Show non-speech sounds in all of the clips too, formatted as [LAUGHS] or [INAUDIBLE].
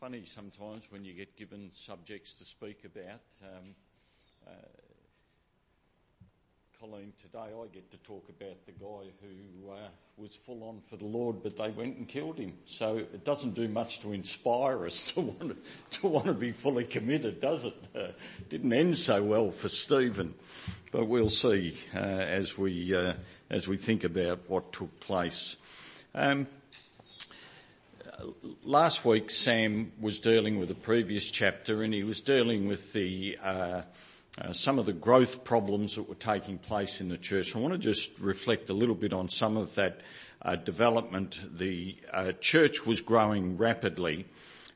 funny sometimes when you get given subjects to speak about. Um, uh, Colleen, today I get to talk about the guy who uh, was full on for the Lord, but they went and killed him. So it doesn't do much to inspire us [LAUGHS] to want to, to, want to be fully committed, does it? Uh, didn't end so well for Stephen, but we'll see uh, as we uh, as we think about what took place. Um, last week Sam was dealing with a previous chapter and he was dealing with the uh, uh, some of the growth problems that were taking place in the church. I want to just reflect a little bit on some of that uh, development. The uh, church was growing rapidly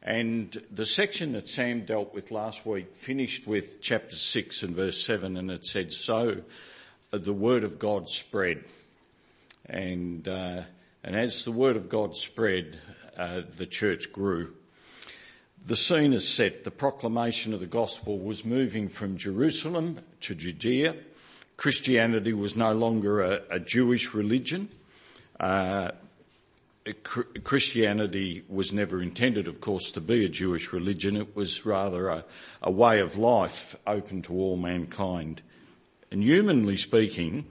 and the section that Sam dealt with last week finished with chapter 6 and verse 7 and it said, so the word of God spread. And, uh, and as the word of God spread, uh, the church grew. The scene is set. The proclamation of the gospel was moving from Jerusalem to Judea. Christianity was no longer a, a Jewish religion. Uh, Christianity was never intended, of course, to be a Jewish religion. It was rather a, a way of life open to all mankind. And humanly speaking,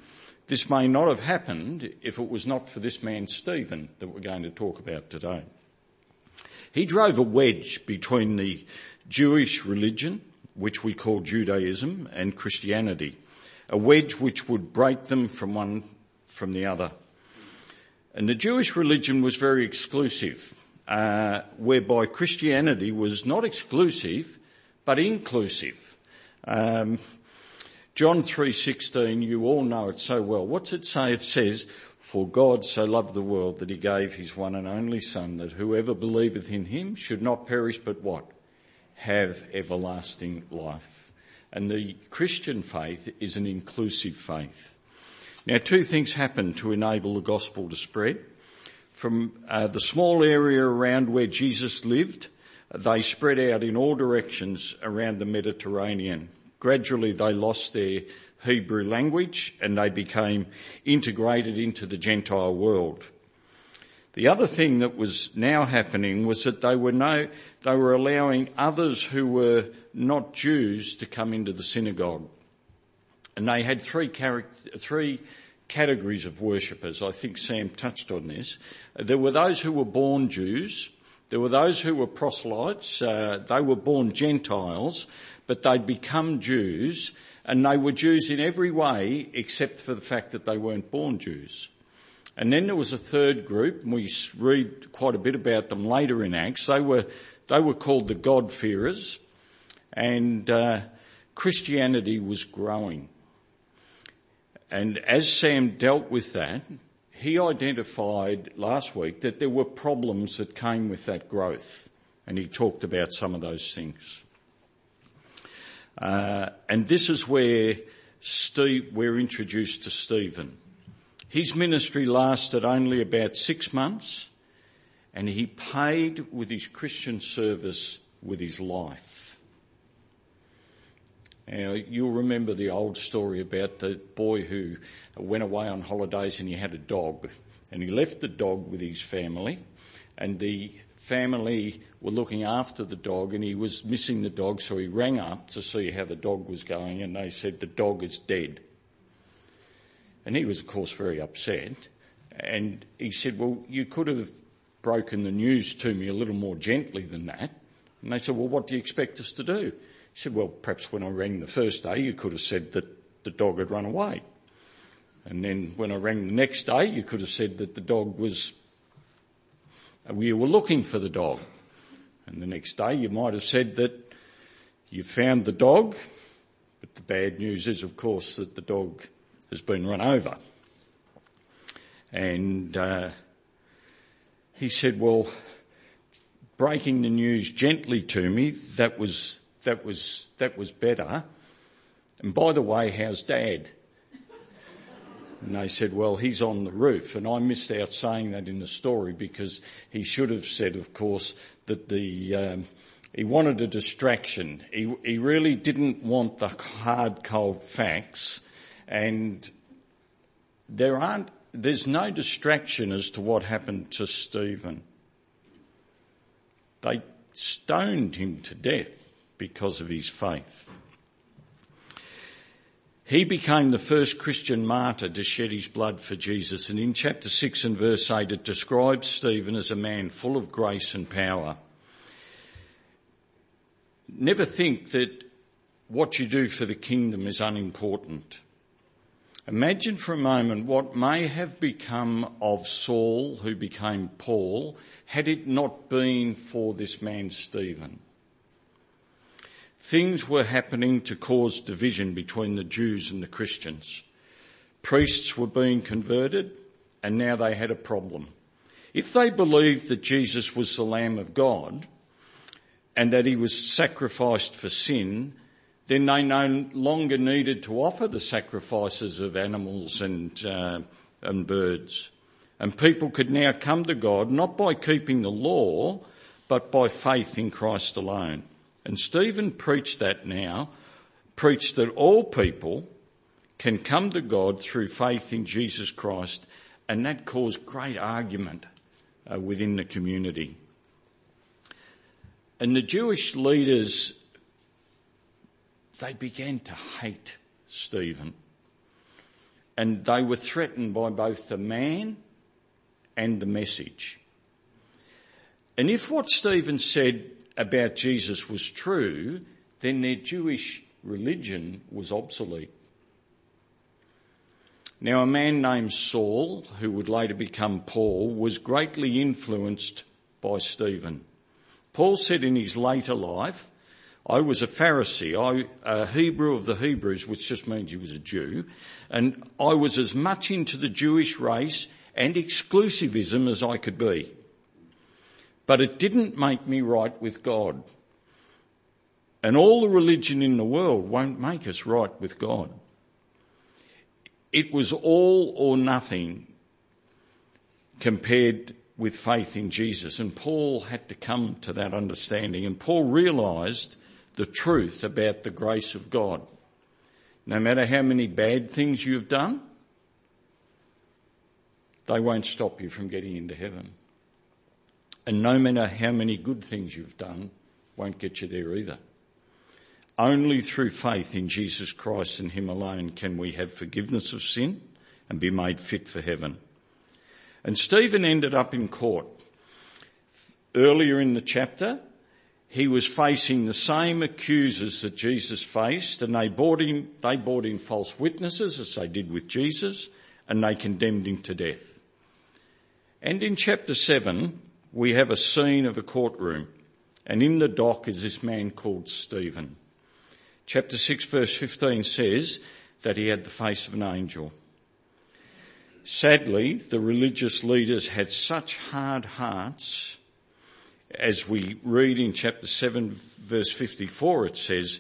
this may not have happened if it was not for this man Stephen that we're going to talk about today. He drove a wedge between the Jewish religion, which we call Judaism, and Christianity. A wedge which would break them from one from the other. And the Jewish religion was very exclusive, uh, whereby Christianity was not exclusive, but inclusive. Um, John 3.16, you all know it so well. What's it say? It says, for God so loved the world that he gave his one and only son that whoever believeth in him should not perish but what? Have everlasting life. And the Christian faith is an inclusive faith. Now two things happen to enable the gospel to spread. From uh, the small area around where Jesus lived, they spread out in all directions around the Mediterranean. Gradually they lost their Hebrew language and they became integrated into the Gentile world. The other thing that was now happening was that they were no, they were allowing others who were not Jews to come into the synagogue. And they had three, three categories of worshippers. I think Sam touched on this. There were those who were born Jews. There were those who were proselytes. Uh, they were born Gentiles but they'd become Jews and they were Jews in every way except for the fact that they weren't born Jews. And then there was a third group, and we read quite a bit about them later in Acts. They were, they were called the God-fearers, and uh, Christianity was growing. And as Sam dealt with that, he identified last week that there were problems that came with that growth, and he talked about some of those things. Uh, and this is where Steve, we're introduced to Stephen. His ministry lasted only about six months and he paid with his Christian service with his life. Now, you'll remember the old story about the boy who went away on holidays and he had a dog and he left the dog with his family and the family were looking after the dog and he was missing the dog so he rang up to see how the dog was going and they said the dog is dead. And he was of course very upset and he said, well you could have broken the news to me a little more gently than that. And they said, well what do you expect us to do? He said, well perhaps when I rang the first day you could have said that the dog had run away. And then when I rang the next day you could have said that the dog was we were looking for the dog. And the next day you might have said that you found the dog, but the bad news is of course that the dog has been run over. And uh, he said, well, breaking the news gently to me, that was, that was, that was better. And by the way, how's dad? And they said, well, he's on the roof. And I missed out saying that in the story because he should have said, of course, that the, um, he wanted a distraction. He, he really didn't want the hard, cold facts. And there aren't, there's no distraction as to what happened to Stephen. They, stoned him to death because of his faith. He became the first Christian martyr to shed his blood for Jesus. And in chapter 6 and verse 8, it describes Stephen as a man full of grace and power. Never think that what you do for the kingdom is unimportant. Imagine for a moment what may have become of Saul, who became Paul, had it not been for this man Stephen. Things were happening to cause division between the Jews and the Christians. Priests were being converted and now they had a problem. If they believed that Jesus was the Lamb of God and that he was sacrificed for sin, then they no longer needed to offer the sacrifices of animals and, uh, and birds. And people could now come to God not by keeping the law, but by faith in Christ alone. And Stephen preached that now, preached that all people can come to God through faith in Jesus Christ, and that caused great argument uh, within the community. And the Jewish leaders, they began to hate Stephen. And they were threatened by both the man and the message. And if what Stephen said about Jesus was true, then their Jewish religion was obsolete. Now a man named Saul, who would later become Paul, was greatly influenced by Stephen. Paul said in his later life, I was a Pharisee, I, a Hebrew of the Hebrews, which just means he was a Jew, and I was as much into the Jewish race and exclusivism as I could be. But it didn't make me right with God. And all the religion in the world won't make us right with God. It was all or nothing compared with faith in Jesus. And Paul had to come to that understanding. And Paul realised the truth about the grace of God. No matter how many bad things you've done, they won't stop you from getting into heaven. And no matter how many good things you've done, won't get you there either. Only through faith in Jesus Christ and Him alone can we have forgiveness of sin and be made fit for heaven. And Stephen ended up in court. Earlier in the chapter, he was facing the same accusers that Jesus faced and they brought in, they brought in false witnesses as they did with Jesus and they condemned him to death. And in chapter 7, we have a scene of a courtroom and in the dock is this man called Stephen. Chapter 6 verse 15 says that he had the face of an angel. Sadly, the religious leaders had such hard hearts as we read in chapter 7 verse 54 it says,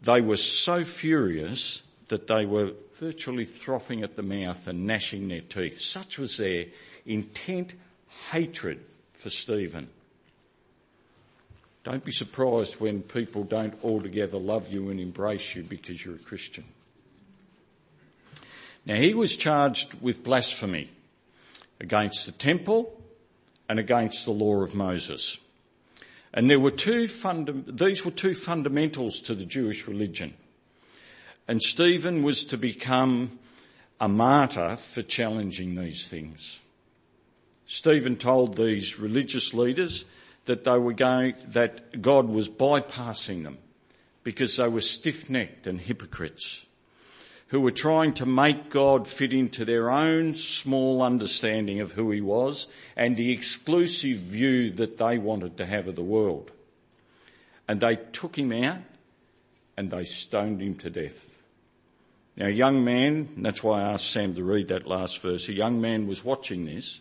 they were so furious that they were virtually frothing at the mouth and gnashing their teeth. Such was their intent hatred for Stephen. Don't be surprised when people don't altogether love you and embrace you because you're a Christian. Now he was charged with blasphemy against the temple and against the law of Moses. And there were two funda- these were two fundamentals to the Jewish religion. And Stephen was to become a martyr for challenging these things. Stephen told these religious leaders that they were going, that God was bypassing them because they were stiff-necked and hypocrites who were trying to make God fit into their own small understanding of who he was and the exclusive view that they wanted to have of the world. And they took him out and they stoned him to death. Now a young man, that's why I asked Sam to read that last verse, a young man was watching this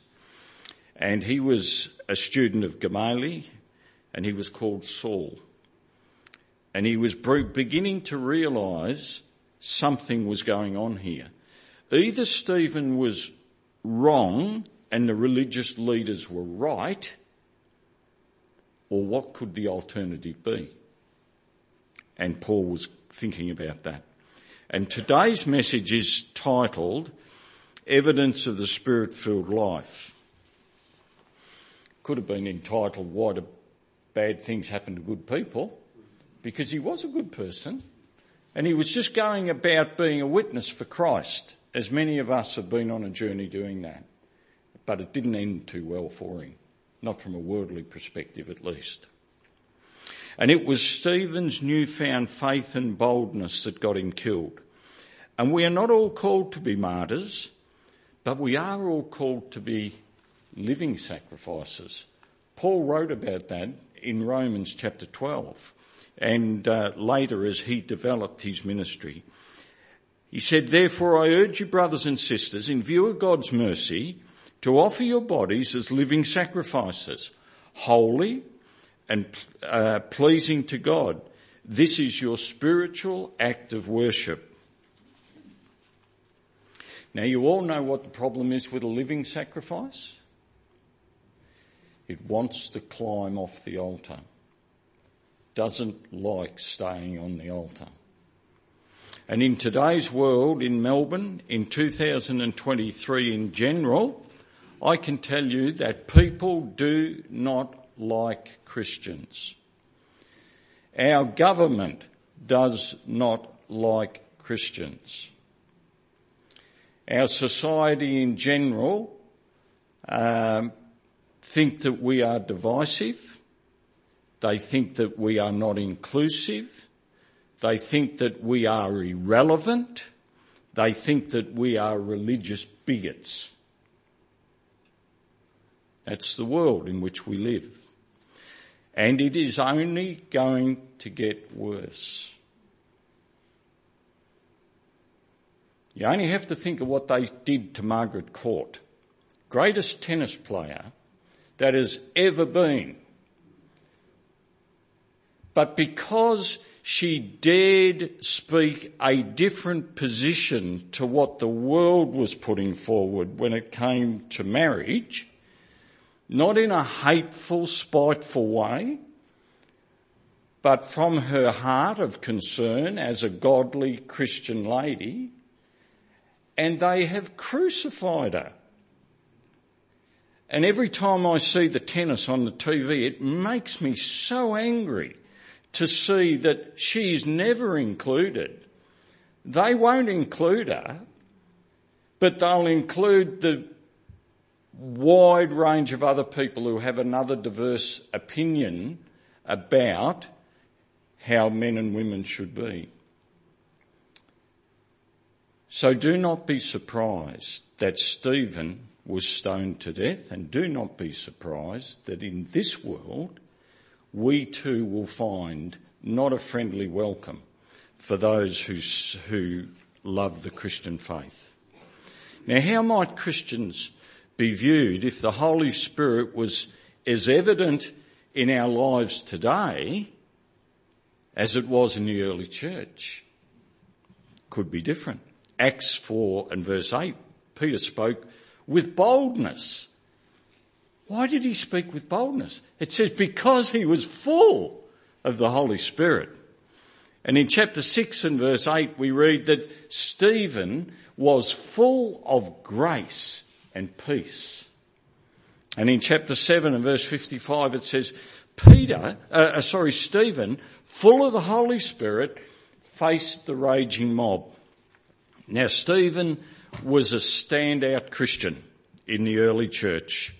and he was a student of Gamaliel and he was called Saul. And he was beginning to realise something was going on here. Either Stephen was wrong and the religious leaders were right, or what could the alternative be? And Paul was thinking about that. And today's message is titled Evidence of the Spirit-filled Life could have been entitled Why do bad things happen to good people because he was a good person and he was just going about being a witness for Christ as many of us have been on a journey doing that. But it didn't end too well for him. Not from a worldly perspective at least. And it was Stephen's newfound faith and boldness that got him killed. And we are not all called to be martyrs, but we are all called to be living sacrifices. Paul wrote about that in Romans chapter 12 and uh, later as he developed his ministry. He said, therefore I urge you brothers and sisters in view of God's mercy to offer your bodies as living sacrifices, holy and uh, pleasing to God. This is your spiritual act of worship. Now you all know what the problem is with a living sacrifice. It wants to climb off the altar. Doesn't like staying on the altar. And in today's world in Melbourne, in 2023 in general, I can tell you that people do not like Christians. Our government does not like Christians. Our society in general um, think that we are divisive. They think that we are not inclusive. They think that we are irrelevant. They think that we are religious bigots. That's the world in which we live. And it is only going to get worse. You only have to think of what they did to Margaret Court, greatest tennis player that has ever been. But because she dared speak a different position to what the world was putting forward when it came to marriage, not in a hateful, spiteful way, but from her heart of concern as a godly Christian lady, and they have crucified her. And every time I see the tennis on the TV, it makes me so angry to see that she's never included. They won't include her, but they'll include the wide range of other people who have another diverse opinion about how men and women should be. So do not be surprised that Stephen was stoned to death and do not be surprised that in this world we too will find not a friendly welcome for those who, who love the Christian faith. Now how might Christians be viewed if the Holy Spirit was as evident in our lives today as it was in the early church? Could be different. Acts 4 and verse 8, Peter spoke with boldness. Why did he speak with boldness? It says because he was full of the Holy Spirit. And in chapter 6 and verse 8 we read that Stephen was full of grace and peace. And in chapter 7 and verse 55 it says, Peter, uh, uh, sorry, Stephen, full of the Holy Spirit, faced the raging mob. Now Stephen was a standout Christian in the early church.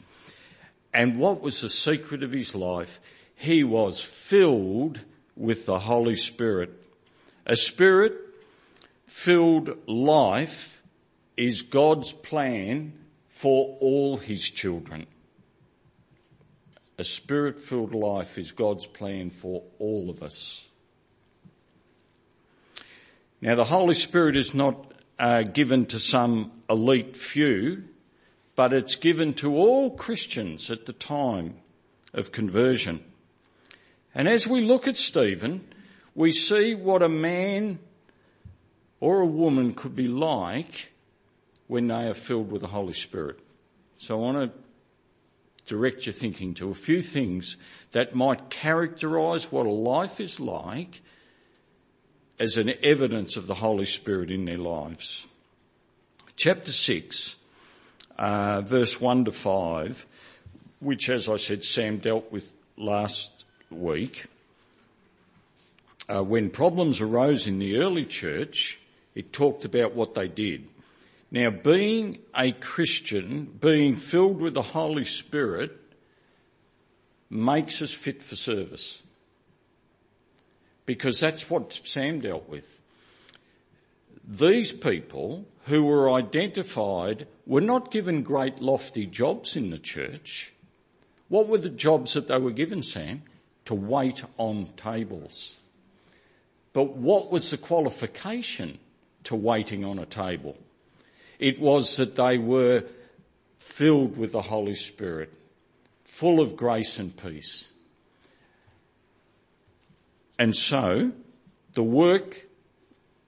And what was the secret of his life? He was filled with the Holy Spirit. A spirit filled life is God's plan for all his children. A spirit filled life is God's plan for all of us. Now the Holy Spirit is not uh, given to some elite few, but it's given to all Christians at the time of conversion. And as we look at Stephen, we see what a man or a woman could be like when they are filled with the Holy Spirit. So I want to direct your thinking to a few things that might characterize what a life is like as an evidence of the Holy Spirit in their lives. Chapter 6, uh, verse 1 to 5, which as I said Sam dealt with last week, uh, when problems arose in the early church, it talked about what they did. Now, being a Christian, being filled with the Holy Spirit, makes us fit for service. Because that's what Sam dealt with. These people who were identified were not given great lofty jobs in the church. What were the jobs that they were given, Sam? To wait on tables. But what was the qualification to waiting on a table? It was that they were filled with the Holy Spirit, full of grace and peace. And so the work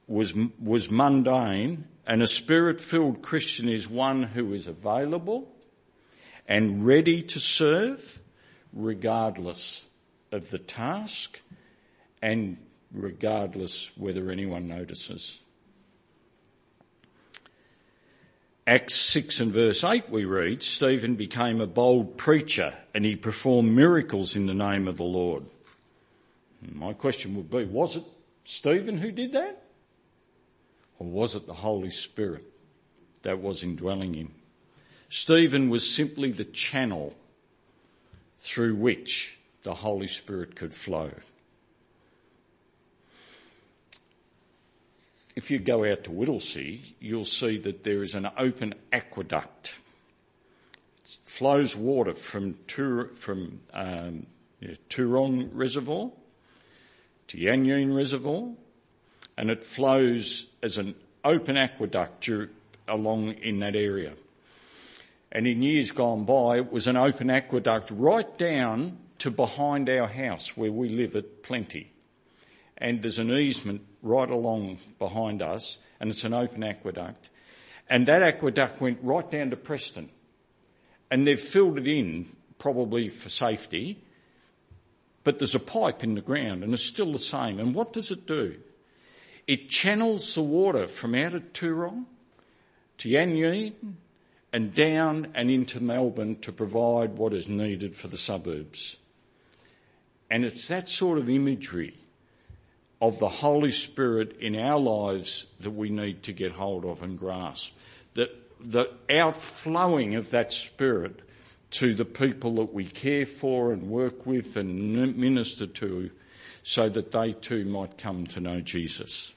was, was mundane and a spirit filled Christian is one who is available and ready to serve regardless of the task and regardless whether anyone notices. Acts 6 and verse 8 we read, Stephen became a bold preacher and he performed miracles in the name of the Lord. My question would be, was it Stephen who did that? Or was it the Holy Spirit that was indwelling him? Stephen was simply the channel through which the Holy Spirit could flow. If you go out to Whittlesea, you'll see that there is an open aqueduct. It flows water from, Tur- from um, yeah, Toorong Reservoir to Reservoir, and it flows as an open aqueduct along in that area. And in years gone by, it was an open aqueduct right down to behind our house where we live at Plenty. And there's an easement right along behind us, and it's an open aqueduct. And that aqueduct went right down to Preston. And they've filled it in, probably for safety, but there's a pipe in the ground and it's still the same. And what does it do? It channels the water from out of Toorong to Yan Yean and down and into Melbourne to provide what is needed for the suburbs. And it's that sort of imagery of the Holy Spirit in our lives that we need to get hold of and grasp. That the outflowing of that Spirit to the people that we care for and work with and minister to so that they too might come to know Jesus.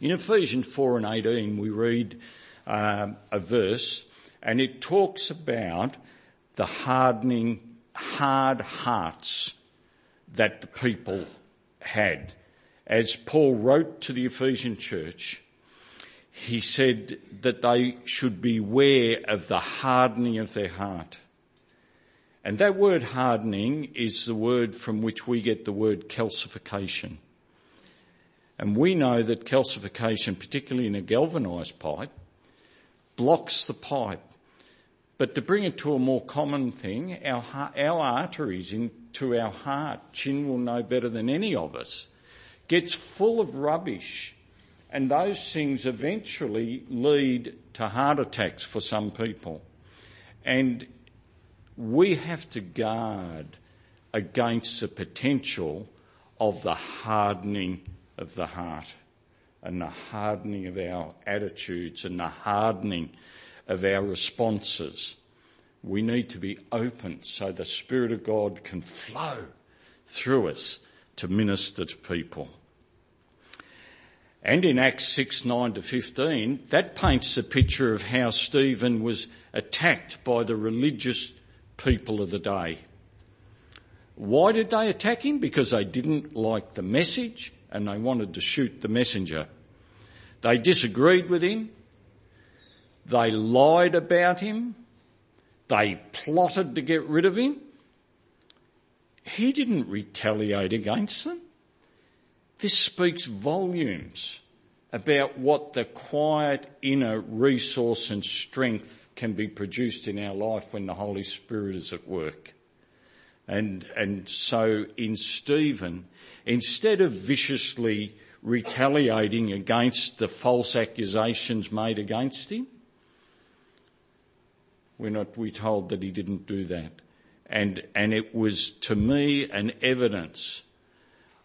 In Ephesians 4 and 18 we read uh, a verse and it talks about the hardening, hard hearts that the people had. As Paul wrote to the Ephesian church, he said that they should beware of the hardening of their heart. And that word hardening is the word from which we get the word calcification. And we know that calcification, particularly in a galvanised pipe, blocks the pipe. But to bring it to a more common thing, our, our arteries into our heart, Chin will know better than any of us, gets full of rubbish. And those things eventually lead to heart attacks for some people. And we have to guard against the potential of the hardening of the heart and the hardening of our attitudes and the hardening of our responses. We need to be open so the Spirit of God can flow through us to minister to people. And in Acts 6, 9 to 15, that paints a picture of how Stephen was attacked by the religious people of the day. Why did they attack him? Because they didn't like the message and they wanted to shoot the messenger. They disagreed with him. They lied about him. They plotted to get rid of him. He didn't retaliate against them. This speaks volumes about what the quiet inner resource and strength can be produced in our life when the Holy Spirit is at work. And, and so in Stephen, instead of viciously retaliating against the false accusations made against him, we're not, we told that he didn't do that. And, and it was to me an evidence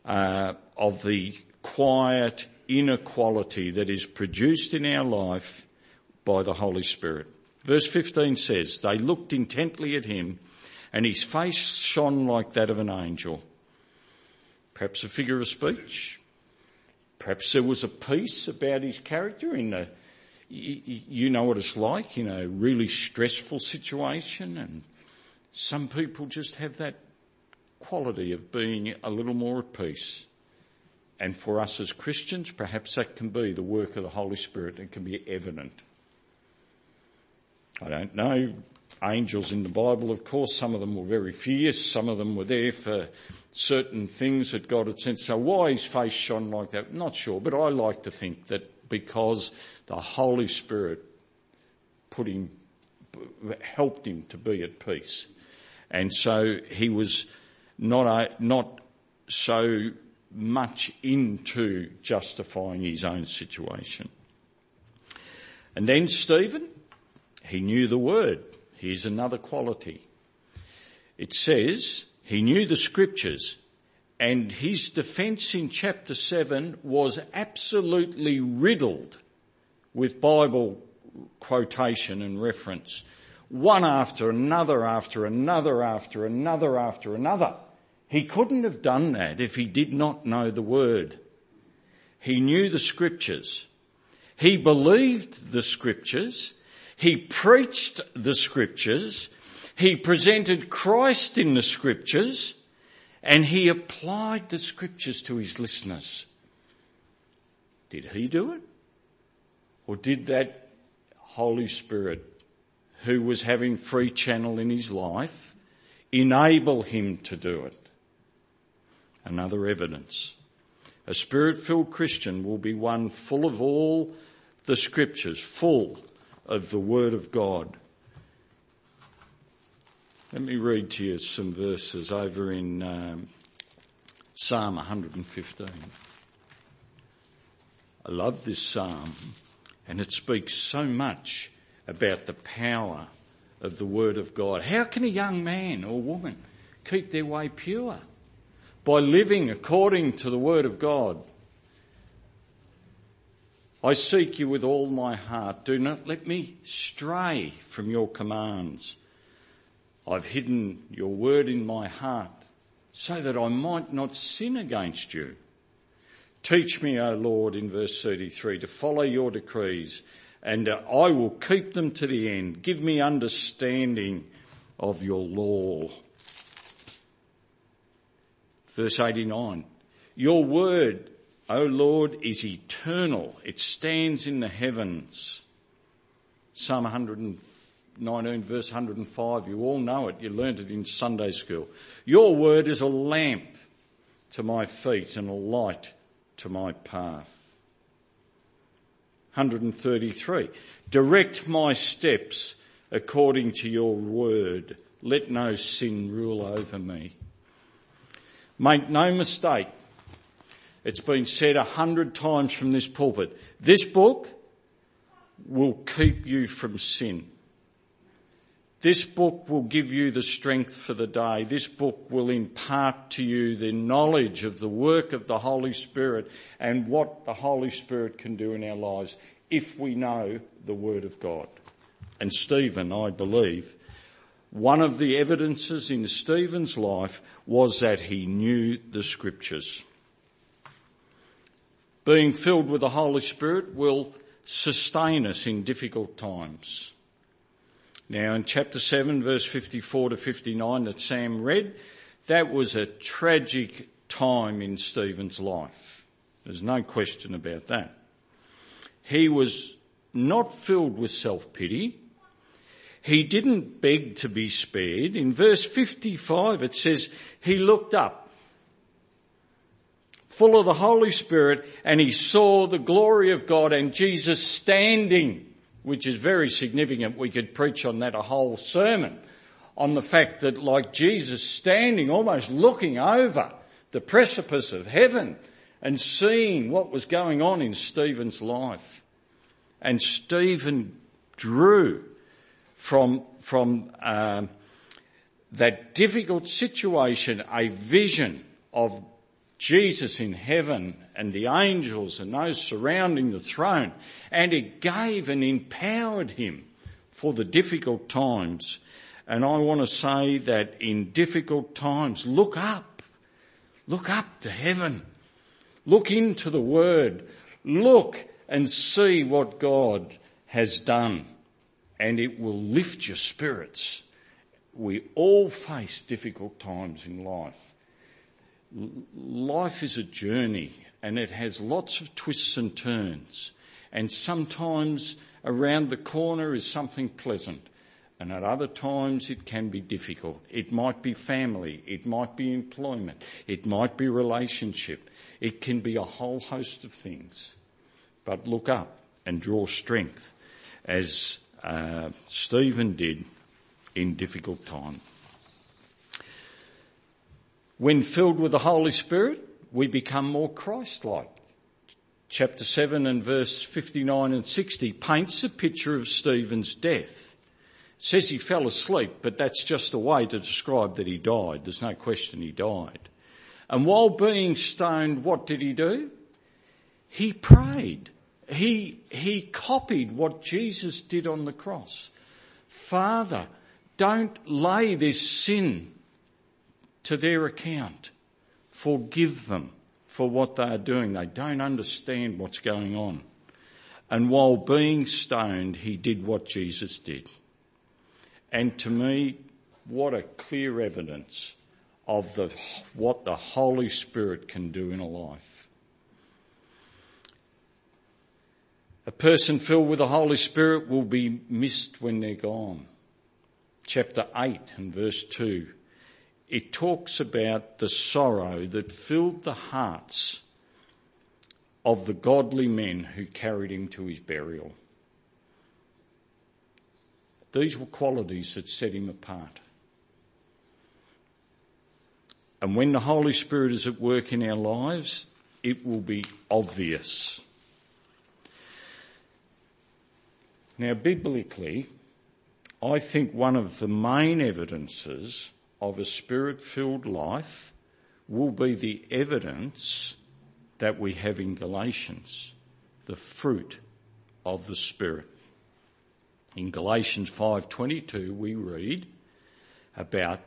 uh, of the quiet inequality that is produced in our life by the Holy Spirit. Verse 15 says, they looked intently at him and his face shone like that of an angel. Perhaps a figure of speech. Perhaps there was a piece about his character in the, you know what it's like in a really stressful situation and some people just have that quality of being a little more at peace. And for us as Christians, perhaps that can be the work of the Holy Spirit and can be evident. I don't know. Angels in the Bible, of course, some of them were very fierce, some of them were there for certain things that God had sent. So why his face shone like that? Not sure, but I like to think that because the Holy Spirit put him, helped him to be at peace. And so he was not, not so much into justifying his own situation. And then Stephen, he knew the word. Here's another quality. It says he knew the scriptures and his defense in chapter 7 was absolutely riddled with Bible quotation and reference. One after another, after another, after another, after another. He couldn't have done that if he did not know the word. He knew the scriptures. He believed the scriptures. He preached the scriptures. He presented Christ in the scriptures and he applied the scriptures to his listeners. Did he do it? Or did that Holy Spirit who was having free channel in his life enable him to do it? Another evidence. A spirit-filled Christian will be one full of all the scriptures, full of the word of God. Let me read to you some verses over in um, Psalm 115. I love this psalm and it speaks so much about the power of the word of God. How can a young man or woman keep their way pure? By living according to the word of God. I seek you with all my heart. Do not let me stray from your commands. I've hidden your word in my heart so that I might not sin against you. Teach me, O Lord, in verse 33, to follow your decrees and I will keep them to the end. Give me understanding of your law. Verse 89. Your word, O Lord, is eternal. It stands in the heavens. Psalm 119 verse 105. You all know it. You learnt it in Sunday school. Your word is a lamp to my feet and a light to my path. 133. Direct my steps according to your word. Let no sin rule over me. Make no mistake. It's been said a hundred times from this pulpit. This book will keep you from sin. This book will give you the strength for the day. This book will impart to you the knowledge of the work of the Holy Spirit and what the Holy Spirit can do in our lives if we know the Word of God. And Stephen, I believe, one of the evidences in Stephen's life was that he knew the scriptures. Being filled with the Holy Spirit will sustain us in difficult times. Now in chapter 7 verse 54 to 59 that Sam read, that was a tragic time in Stephen's life. There's no question about that. He was not filled with self-pity. He didn't beg to be spared. In verse 55 it says, he looked up, full of the Holy Spirit, and he saw the glory of God and Jesus standing, which is very significant. We could preach on that a whole sermon on the fact that like Jesus standing, almost looking over the precipice of heaven and seeing what was going on in Stephen's life. And Stephen drew from, from um, that difficult situation a vision of Jesus in heaven and the angels and those surrounding the throne. And it gave and empowered him for the difficult times. And I want to say that in difficult times, look up. Look up to heaven. Look into the word. Look and see what God has done. And it will lift your spirits. We all face difficult times in life life is a journey and it has lots of twists and turns. And sometimes around the corner is something pleasant. And at other times it can be difficult. It might be family. It might be employment. It might be relationship. It can be a whole host of things. But look up and draw strength as uh, Stephen did in difficult time. When filled with the Holy Spirit, we become more Christ-like. Chapter 7 and verse 59 and 60 paints a picture of Stephen's death. It says he fell asleep, but that's just a way to describe that he died. There's no question he died. And while being stoned, what did he do? He prayed. He, he copied what Jesus did on the cross. Father, don't lay this sin to their account. Forgive them for what they are doing. They don't understand what's going on. And while being stoned, he did what Jesus did. And to me, what a clear evidence of the, what the Holy Spirit can do in a life. A person filled with the Holy Spirit will be missed when they're gone. Chapter 8 and verse 2 it talks about the sorrow that filled the hearts of the godly men who carried him to his burial. These were qualities that set him apart. And when the Holy Spirit is at work in our lives, it will be obvious. Now, biblically, I think one of the main evidences of a spirit filled life will be the evidence that we have in Galatians, the fruit of the spirit. In Galatians 5:22 we read about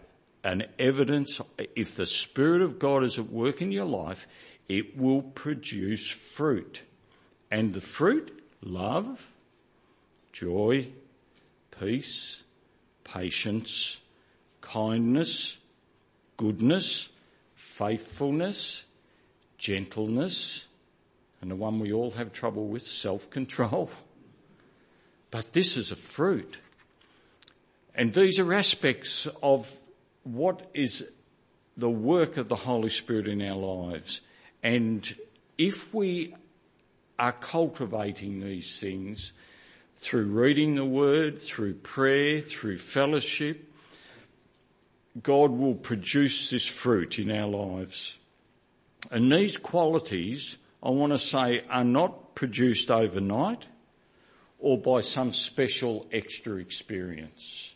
an evidence if the spirit of God is at work in your life it will produce fruit and the fruit love joy peace patience kindness, goodness, faithfulness, gentleness, and the one we all have trouble with, self-control. [LAUGHS] But this is a fruit. And these are aspects of what is the work of the Holy Spirit in our lives. And if we are cultivating these things through reading the Word, through prayer, through fellowship, God will produce this fruit in our lives. And these qualities, I want to say, are not produced overnight or by some special extra experience.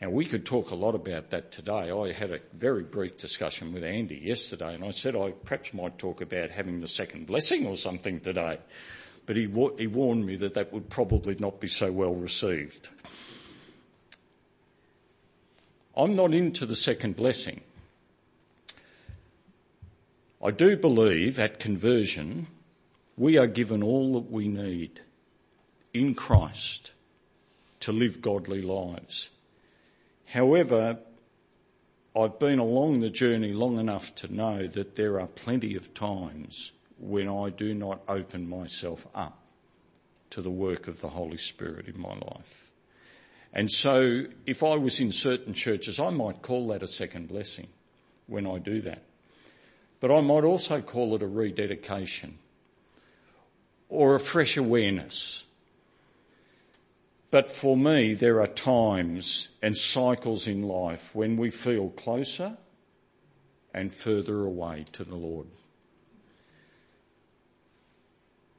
Now we could talk a lot about that today. I had a very brief discussion with Andy yesterday and I said I perhaps might talk about having the second blessing or something today. But he, he warned me that that would probably not be so well received. I'm not into the second blessing. I do believe at conversion we are given all that we need in Christ to live godly lives. However, I've been along the journey long enough to know that there are plenty of times when I do not open myself up to the work of the Holy Spirit in my life. And so if I was in certain churches, I might call that a second blessing when I do that. But I might also call it a rededication or a fresh awareness. But for me, there are times and cycles in life when we feel closer and further away to the Lord.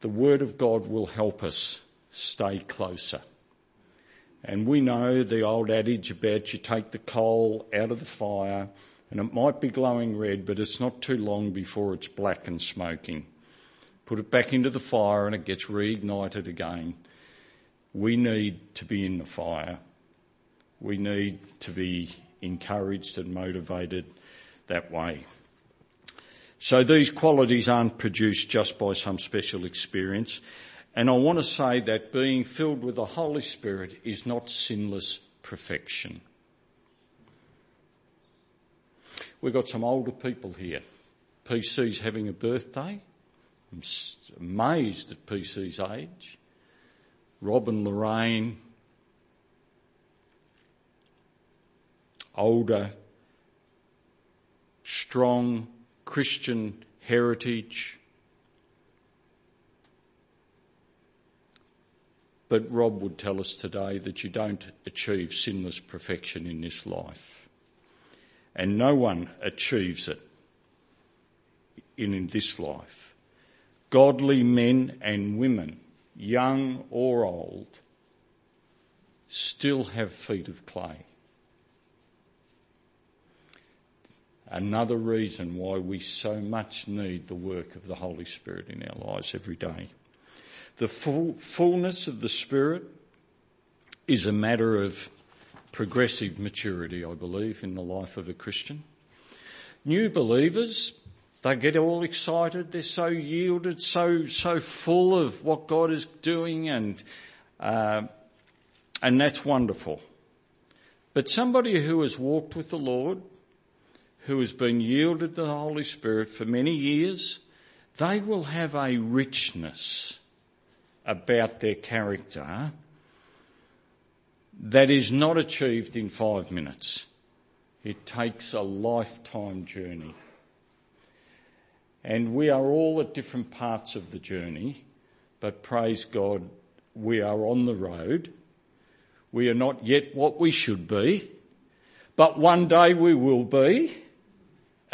The Word of God will help us stay closer. And we know the old adage about you take the coal out of the fire and it might be glowing red, but it's not too long before it's black and smoking. Put it back into the fire and it gets reignited again. We need to be in the fire. We need to be encouraged and motivated that way. So these qualities aren't produced just by some special experience. And I want to say that being filled with the Holy Spirit is not sinless perfection. We've got some older people here. PC's having a birthday. I'm amazed at PC's age. Rob and Lorraine, older, strong Christian heritage. But Rob would tell us today that you don't achieve sinless perfection in this life. And no one achieves it in, this life. Godly men and women, young or old, still have feet of clay. Another reason why we so much need the work of the Holy Spirit in our lives every day. The full, fullness of the Spirit is a matter of progressive maturity, I believe, in the life of a Christian. New believers, they get all excited, they're so yielded, so, so full of what God is doing and, uh, and that's wonderful. But somebody who has walked with the Lord, who has been yielded to the Holy Spirit for many years, they will have a richness about their character that is not achieved in five minutes. It takes a lifetime journey. And we are all at different parts of the journey, but praise God, we are on the road. We are not yet what we should be, but one day we will be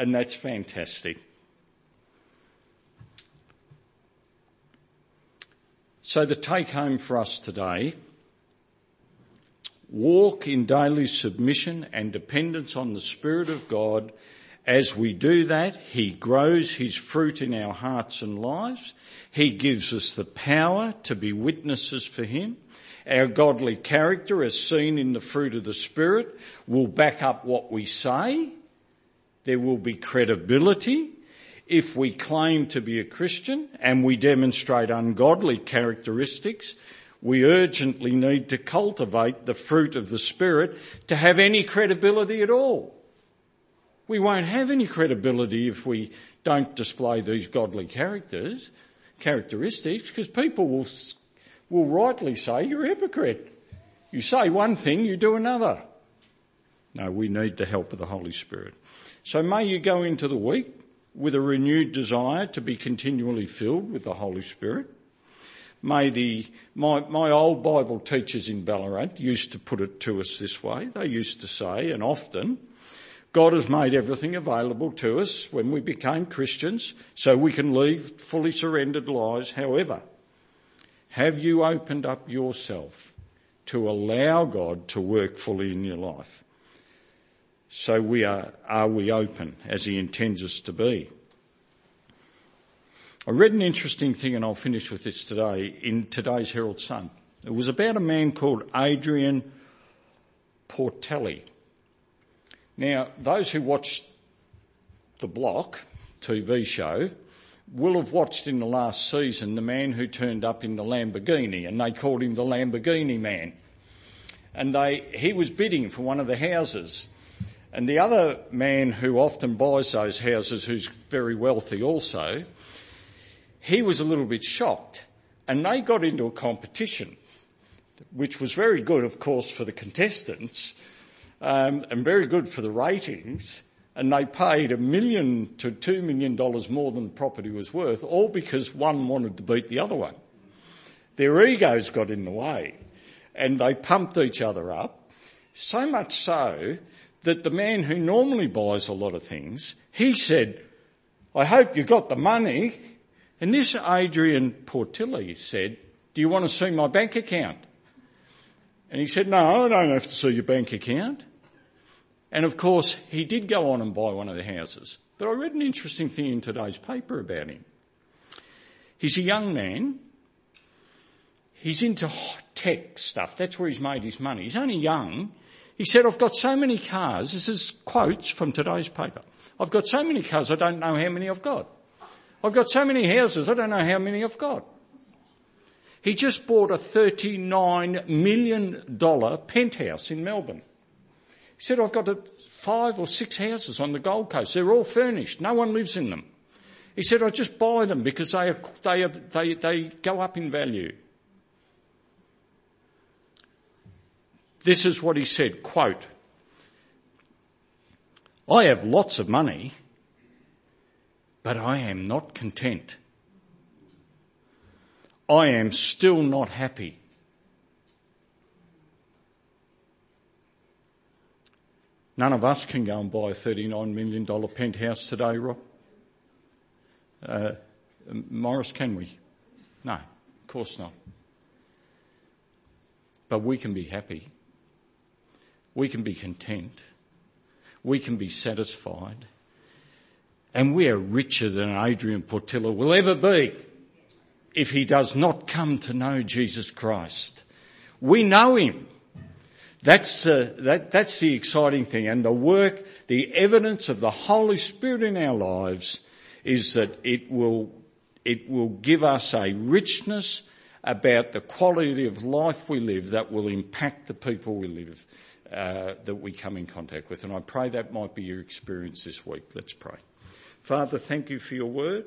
and that's fantastic. So the take home for us today, walk in daily submission and dependence on the Spirit of God. As we do that, He grows His fruit in our hearts and lives. He gives us the power to be witnesses for Him. Our godly character as seen in the fruit of the Spirit will back up what we say there will be credibility if we claim to be a Christian and we demonstrate ungodly characteristics. We urgently need to cultivate the fruit of the Spirit to have any credibility at all. We won't have any credibility if we don't display these godly characters, characteristics, because people will, will rightly say you're a hypocrite. You say one thing, you do another. No, we need the help of the Holy Spirit. So may you go into the week with a renewed desire to be continually filled with the Holy Spirit. May the, my, my old Bible teachers in Ballarat used to put it to us this way. They used to say, and often, God has made everything available to us when we became Christians so we can live fully surrendered lives. However, have you opened up yourself to allow God to work fully in your life? So we are, are we open as he intends us to be? I read an interesting thing and I'll finish with this today in today's Herald Sun. It was about a man called Adrian Portelli. Now, those who watched the Block TV show will have watched in the last season the man who turned up in the Lamborghini and they called him the Lamborghini man. And they, he was bidding for one of the houses and the other man who often buys those houses, who's very wealthy also, he was a little bit shocked. And they got into a competition, which was very good, of course, for the contestants, um, and very good for the ratings. And they paid a million to two million dollars more than the property was worth, all because one wanted to beat the other one. Their egos got in the way, and they pumped each other up. So much so that the man who normally buys a lot of things, he said, I hope you got the money. And this Adrian Portelli said, do you want to see my bank account? And he said, no, I don't have to see your bank account. And of course, he did go on and buy one of the houses. But I read an interesting thing in today's paper about him. He's a young man. He's into tech stuff. That's where he's made his money. He's only young. He said, I've got so many cars. This is quotes from today's paper. I've got so many cars, I don't know how many I've got. I've got so many houses, I don't know how many I've got. He just bought a $39 million penthouse in Melbourne. He said, I've got five or six houses on the Gold Coast. They're all furnished. No one lives in them. He said, I just buy them because they, they, they, they go up in value. This is what he said, quote, I have lots of money, but I am not content. I am still not happy. None of us can go and buy a $39 million penthouse today, Rob. Uh, Morris, can we? No, of course not. But we can be happy. We can be content. We can be satisfied. And we are richer than Adrian Portillo will ever be if he does not come to know Jesus Christ. We know him. That's, uh, that, that's the exciting thing. And the work, the evidence of the Holy Spirit in our lives is that it will, it will give us a richness about the quality of life we live that will impact the people we live, uh, that we come in contact with. And I pray that might be your experience this week. Let's pray. Father, thank you for your word.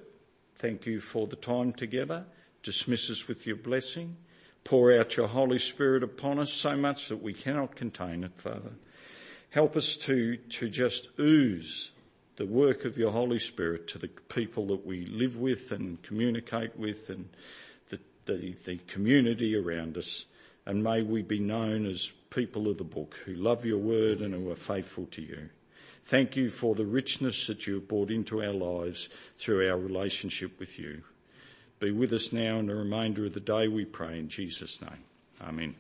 Thank you for the time together. Dismiss us with your blessing. Pour out your Holy Spirit upon us so much that we cannot contain it, Father. Help us to, to just ooze the work of your Holy Spirit to the people that we live with and communicate with and the, the, the community around us. And may we be known as people of the book who love your word and who are faithful to you. Thank you for the richness that you have brought into our lives through our relationship with you. Be with us now and the remainder of the day, we pray in Jesus' name. Amen.